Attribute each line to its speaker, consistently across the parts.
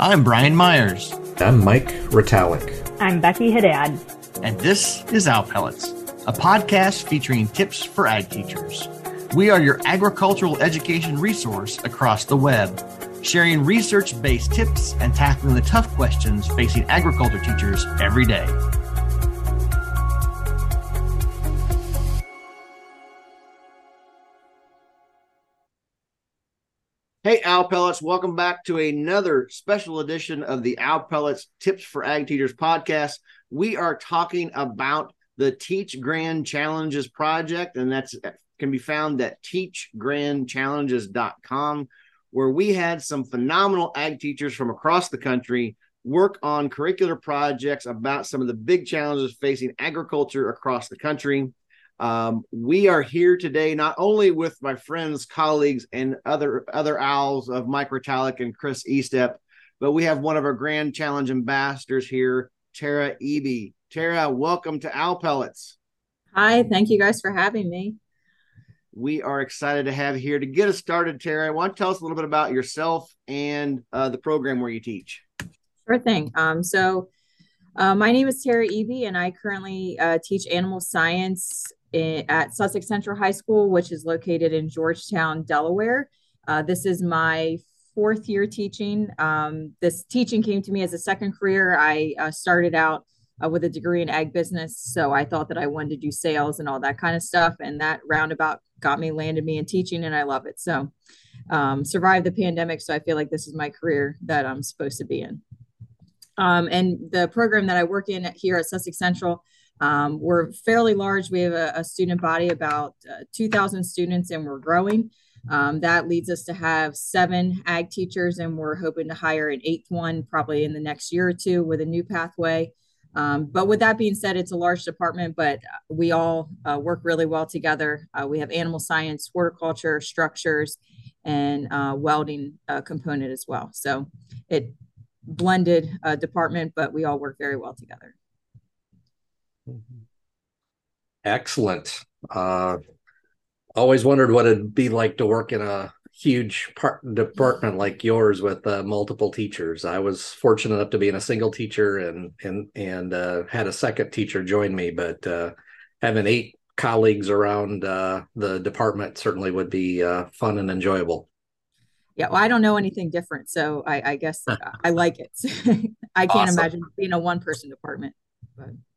Speaker 1: I'm Brian Myers.
Speaker 2: I'm Mike Retallick.
Speaker 3: I'm Becky Haddad.
Speaker 1: And this is Owl Pellets, a podcast featuring tips for ag teachers. We are your agricultural education resource across the web, sharing research based tips and tackling the tough questions facing agriculture teachers every day. Hey, Owl Pellets, welcome back to another special edition of the Owl Pellets Tips for Ag Teachers podcast. We are talking about the Teach Grand Challenges project, and that's can be found at teachgrandchallenges.com, where we had some phenomenal ag teachers from across the country work on curricular projects about some of the big challenges facing agriculture across the country. Um, we are here today not only with my friends, colleagues, and other other owls of Mike Retallick and Chris Estepp, but we have one of our Grand Challenge ambassadors here, Terra Eby. Terra, welcome to Owl Pellets.
Speaker 4: Hi, thank you guys for having me.
Speaker 1: We are excited to have you here to get us started, Terra. Why don't you tell us a little bit about yourself and uh, the program where you teach?
Speaker 4: Sure thing. Um, so, uh, my name is Terra Eby, and I currently uh, teach animal science in, at Sussex Central High School, which is located in Georgetown, Delaware. Uh, this is my fourth year teaching. Um, this teaching came to me as a second career. I uh, started out uh, with a degree in ag business, so I thought that I wanted to do sales and all that kind of stuff, and that roundabout got me, landed me in teaching, and I love it. So, um, survived the pandemic, so I feel like this is my career that I'm supposed to be in. Um, and the program that I work in here at Sussex Central um, we're fairly large. We have a, a student body, about uh, 2,000 students, and we're growing. Um, that leads us to have seven ag teachers, and we're hoping to hire an eighth one probably in the next year or two with a new pathway. Um, but with that being said, it's a large department, but we all uh, work really well together. Uh, we have animal science, horticulture, structures, and uh, welding uh, component as well. So it blended uh, department, but we all work very well together.
Speaker 2: Excellent. Uh, always wondered what it'd be like to work in a huge part, department like yours with uh, multiple teachers. I was fortunate enough to be in a single teacher and and and uh, had a second teacher join me, but uh, having eight colleagues around uh, the department certainly would be uh, fun and enjoyable.
Speaker 4: Yeah, well, I don't know anything different, so I, I guess I like it. I can't awesome. imagine being a one-person department.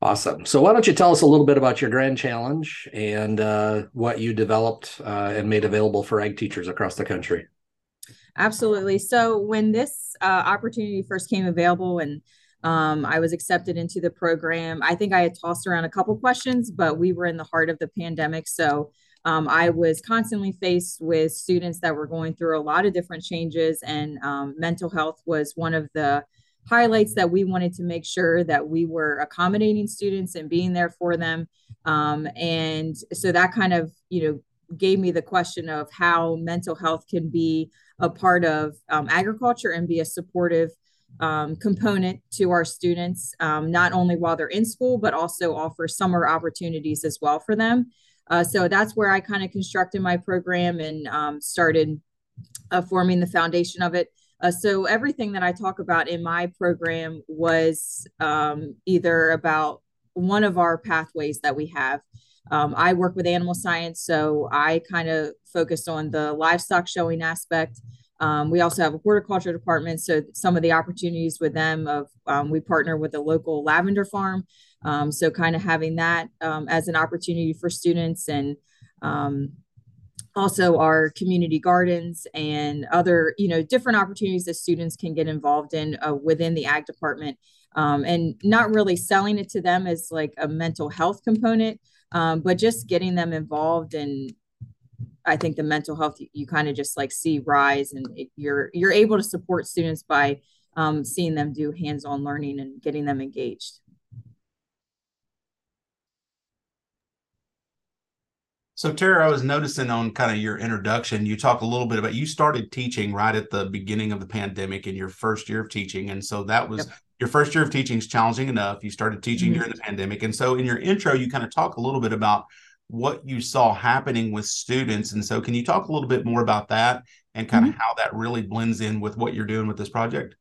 Speaker 2: Awesome. So, why don't you tell us a little bit about your Grand Challenge and uh, what you developed uh, and made available for ag teachers across the country?
Speaker 4: Absolutely. So, when this uh, opportunity first came available and um, I was accepted into the program, I think I had tossed around a couple questions, but we were in the heart of the pandemic. So, um, I was constantly faced with students that were going through a lot of different changes, and um, mental health was one of the highlights that we wanted to make sure that we were accommodating students and being there for them. Um, and so that kind of, you know, gave me the question of how mental health can be a part of um, agriculture and be a supportive um, component to our students, um, not only while they're in school, but also offer summer opportunities as well for them. Uh, so that's where I kind of constructed my program and um, started uh, forming the foundation of it. Uh, so everything that I talk about in my program was um, either about one of our pathways that we have. Um, I work with animal science, so I kind of focus on the livestock showing aspect. Um, we also have a horticulture department, so some of the opportunities with them of um, we partner with a local lavender farm, um, so kind of having that um, as an opportunity for students and also our community gardens and other you know different opportunities that students can get involved in uh, within the ag department. Um, and not really selling it to them as like a mental health component um, but just getting them involved and i think the mental health you, you kind of just like see rise and it, you're you're able to support students by um, seeing them do hands-on learning and getting them engaged
Speaker 5: So Terra, I was noticing on kind of your introduction, you talk a little bit about you started teaching right at the beginning of the pandemic in your first year of teaching. And so that was yep. your first year of teaching is challenging enough. You started teaching mm-hmm. during the pandemic. And so in your intro, you kind of talk a little bit about what you saw happening with students. And so can you talk a little bit more about that and kind mm-hmm. of how that really blends in with what you're doing with this project?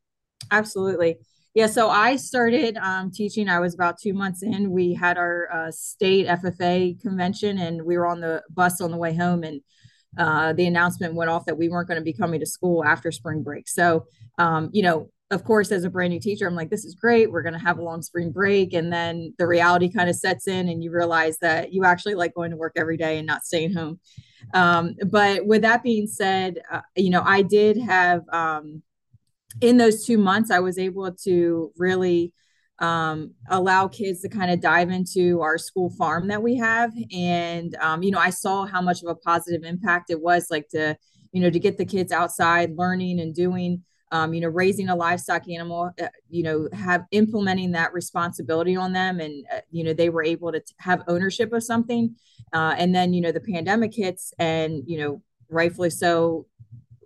Speaker 4: Absolutely. Yeah, so I started um, teaching. I was about two months in. We had our uh, state FFA convention, and we were on the bus on the way home, and uh, the announcement went off that we weren't going to be coming to school after spring break. So, um, you know, of course, as a brand new teacher, I'm like, this is great. We're going to have a long spring break. And then the reality kind of sets in, and you realize that you actually like going to work every day and not staying home. Um, but with that being said, uh, you know, I did have, um, in those two months, I was able to really um, allow kids to kind of dive into our school farm that we have. And, um, you know, I saw how much of a positive impact it was like to, you know, to get the kids outside learning and doing, um, you know, raising a livestock animal, uh, you know, have implementing that responsibility on them. And, uh, you know, they were able to t- have ownership of something. Uh, and then, you know, the pandemic hits and, you know, rightfully so,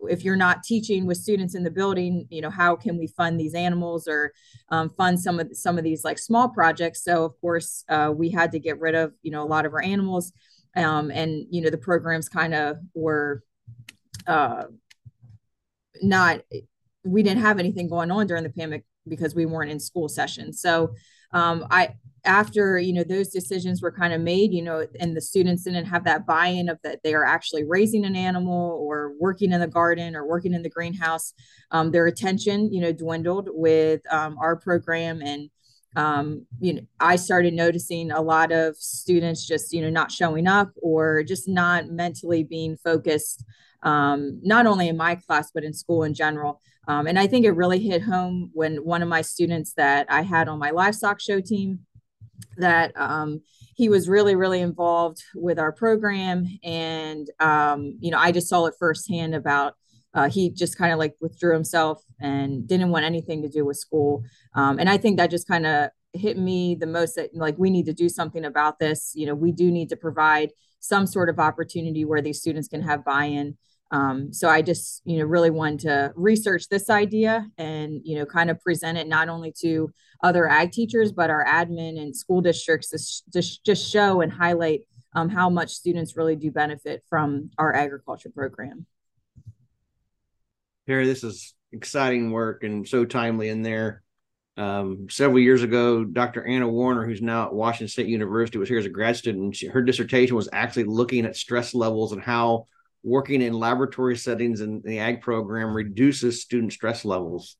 Speaker 4: if you're not teaching with students in the building you know how can we fund these animals or um, fund some of some of these like small projects? So of course uh, we had to get rid of you know a lot of our animals um, and you know the programs kind of were uh, not we didn't have anything going on during the pandemic because we weren't in school session so um, i after you know those decisions were kind of made you know and the students didn't have that buy-in of that they are actually raising an animal or working in the garden or working in the greenhouse um, their attention you know dwindled with um, our program and um, you know i started noticing a lot of students just you know not showing up or just not mentally being focused um, not only in my class but in school in general. Um, and i think it really hit home when one of my students that i had on my livestock show team that um, he was really really involved with our program. And um, you know i just saw it firsthand about uh, he just kind of like withdrew himself and didn't want anything to do with school. Um, and i think that just kind of hit me the most that like we need to do something about this. You know we do need to provide some sort of opportunity where these students can have buy-in. Um, so I just, you know, really wanted to research this idea and, you know, kind of present it not only to other ag teachers, but our admin and school districts to just, just show and highlight um, how much students really do benefit from our agriculture program.
Speaker 1: Terry, this is exciting work and so timely in there. Um, several years ago, Dr. Anna Warner, who's now at Washington State University, was here as a grad student. She, her dissertation was actually looking at stress levels and how working in laboratory settings in the ag program reduces student stress levels.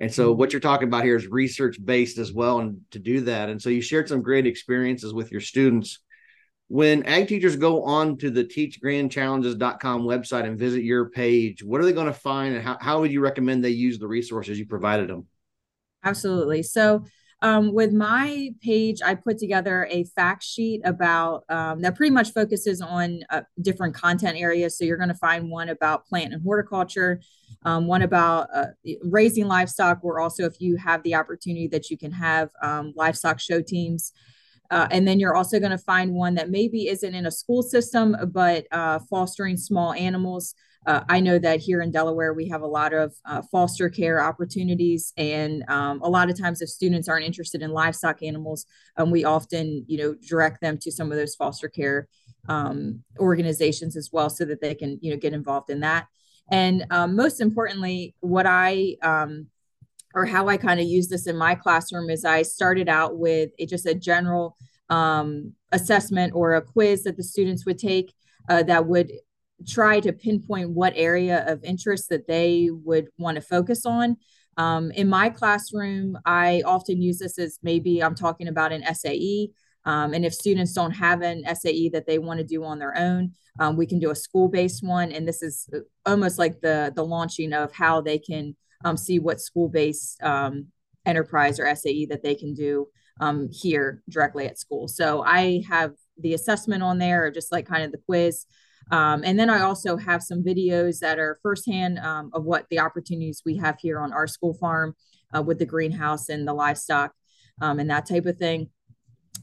Speaker 1: And so what you're talking about here is research based as well and to do that. And so you shared some great experiences with your students. When ag teachers go on to the teachgrandchallenges.com website and visit your page, what are they going to find and how, how would you recommend they use the resources you provided them?
Speaker 4: Absolutely. So um, with my page, I put together a fact sheet about um, that pretty much focuses on uh, different content areas. So you're going to find one about plant and horticulture, um, one about uh, raising livestock, or also if you have the opportunity that you can have um, livestock show teams. Uh, and then you're also going to find one that maybe isn't in a school system, but uh, fostering small animals. Uh, I know that here in Delaware, we have a lot of uh, foster care opportunities. And um, a lot of times, if students aren't interested in livestock animals, um, we often, you know, direct them to some of those foster care um, organizations as well so that they can, you know, get involved in that. And um, most importantly, what I, um, or how I kind of use this in my classroom is I started out with a, just a general um, assessment or a quiz that the students would take uh, that would try to pinpoint what area of interest that they would want to focus on. Um, in my classroom, I often use this as maybe I'm talking about an SAE. Um, and if students don't have an SAE that they want to do on their own, um, we can do a school-based one. And this is uh, almost like the the launching of how they can um, see what school-based um, enterprise or SAE that they can do um, here directly at school. So I have the assessment on there, or just like kind of the quiz. Um, and then I also have some videos that are firsthand um, of what the opportunities we have here on our school farm uh, with the greenhouse and the livestock um, and that type of thing.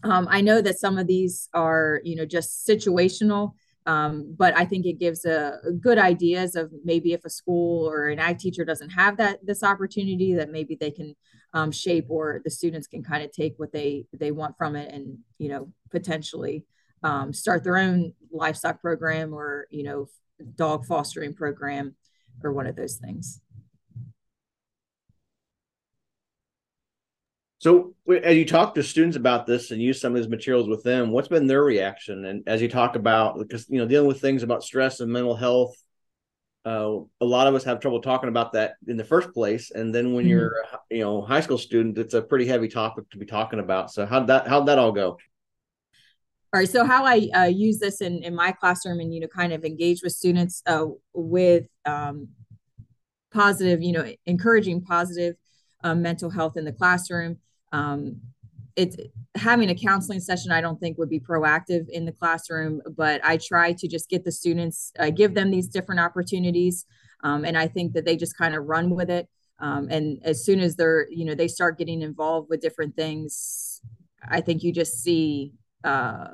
Speaker 4: Um, I know that some of these are, you know, just situational, um, but I think it gives a, a, good ideas of maybe if a school or an ag teacher doesn't have that this opportunity, that maybe they can um, shape or the students can kind of take what they they want from it and you know potentially um, start their own livestock program or you know dog fostering program or one of those things
Speaker 1: So, as you talk to students about this and use some of these materials with them, what's been their reaction? And as you talk about, because you know, dealing with things about stress and mental health, uh, a lot of us have trouble talking about that in the first place. And then when mm-hmm. you're, you know, high school student, it's a pretty heavy topic to be talking about. So, how that how'd that all go?
Speaker 4: All right. So, how I uh, use this in in my classroom and you know, kind of engage with students uh, with um, positive, you know, encouraging positive um, mental health in the classroom um, it's having a counseling session i don't think would be proactive in the classroom but i try to just get the students uh, give them these different opportunities um, and i think that they just kind of run with it. Um, and as soon as they're you know they start getting involved with different things i think you just see uh,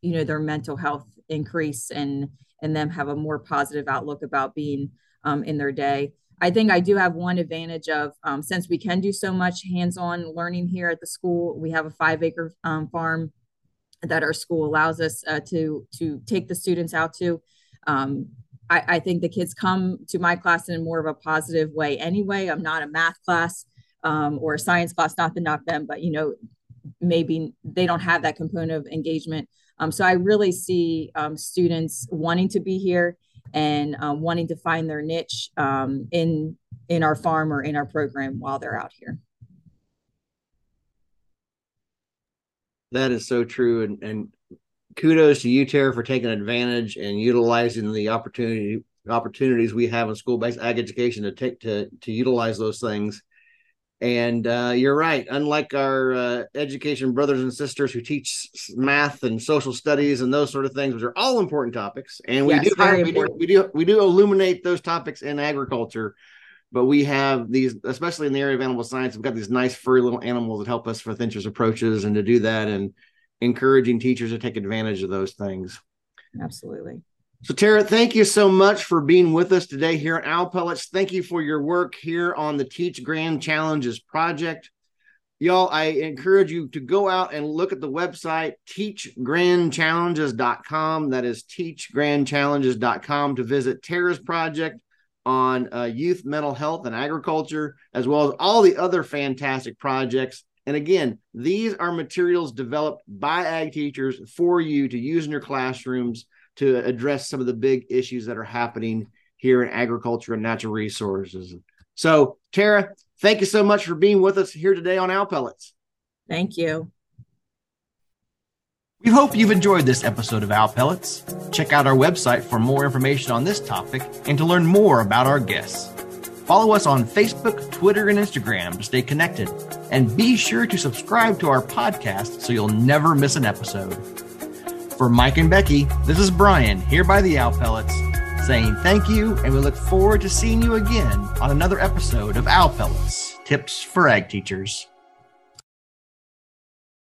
Speaker 4: you know their mental health increase and and them have a more positive outlook about being um, in their day I think I do have one advantage of um, since we can do so much hands-on learning here at the school. We have a five-acre um, farm that our school allows us uh, to to take the students out to. Um, I, I, think the kids come to my class in more of a positive way anyway. I'm not a math class um, or a science class, not to knock them, but you know, maybe they don't have that component of engagement. Um, so I really see um, students wanting to be here and um, wanting to find their niche um, in in our farm or in our program while they're out here.
Speaker 1: That is so true, and, and kudos to you, Terra, for taking advantage and utilizing the opportunity opportunities we have in school-based ag education to take to to utilize those things and uh, you're right. Unlike our uh, education brothers and sisters who teach math and social studies and those sort of things, which are all important topics, and we yes, do have, we do, we do we do illuminate those topics in agriculture. But we have these, especially in the area of animal science, we've got these nice furry little animals that help us with interest approaches, and to do that, and encouraging teachers to take advantage of those things.
Speaker 4: Absolutely.
Speaker 1: So, Terra, thank you so much for being with us today here at Owl Pellets. Thank you for your work here on the Teach Grand Challenges project. Y'all, I encourage you to go out and look at the website, teachgrandchallenges.com. That is teachgrandchallenges.com to visit Terra's project on uh, youth mental health and agriculture, as well as all the other fantastic projects. And again, these are materials developed by ag teachers for you to use in your classrooms to address some of the big issues that are happening here in agriculture and natural resources. So, Terra, thank you so much for being with us here today on Owl Pellets.
Speaker 4: Thank you.
Speaker 1: We hope you've enjoyed this episode of Owl Pellets. Check out our website for more information on this topic and to learn more about our guests. Follow us on Facebook, Twitter, and Instagram to stay connected. And be sure to subscribe to our podcast so you'll never miss an episode. For Mike and Becky, this is Brian here by the Owl Pellets saying thank you, and we look forward to seeing you again on another episode of Owl Pellets Tips for Ag Teachers.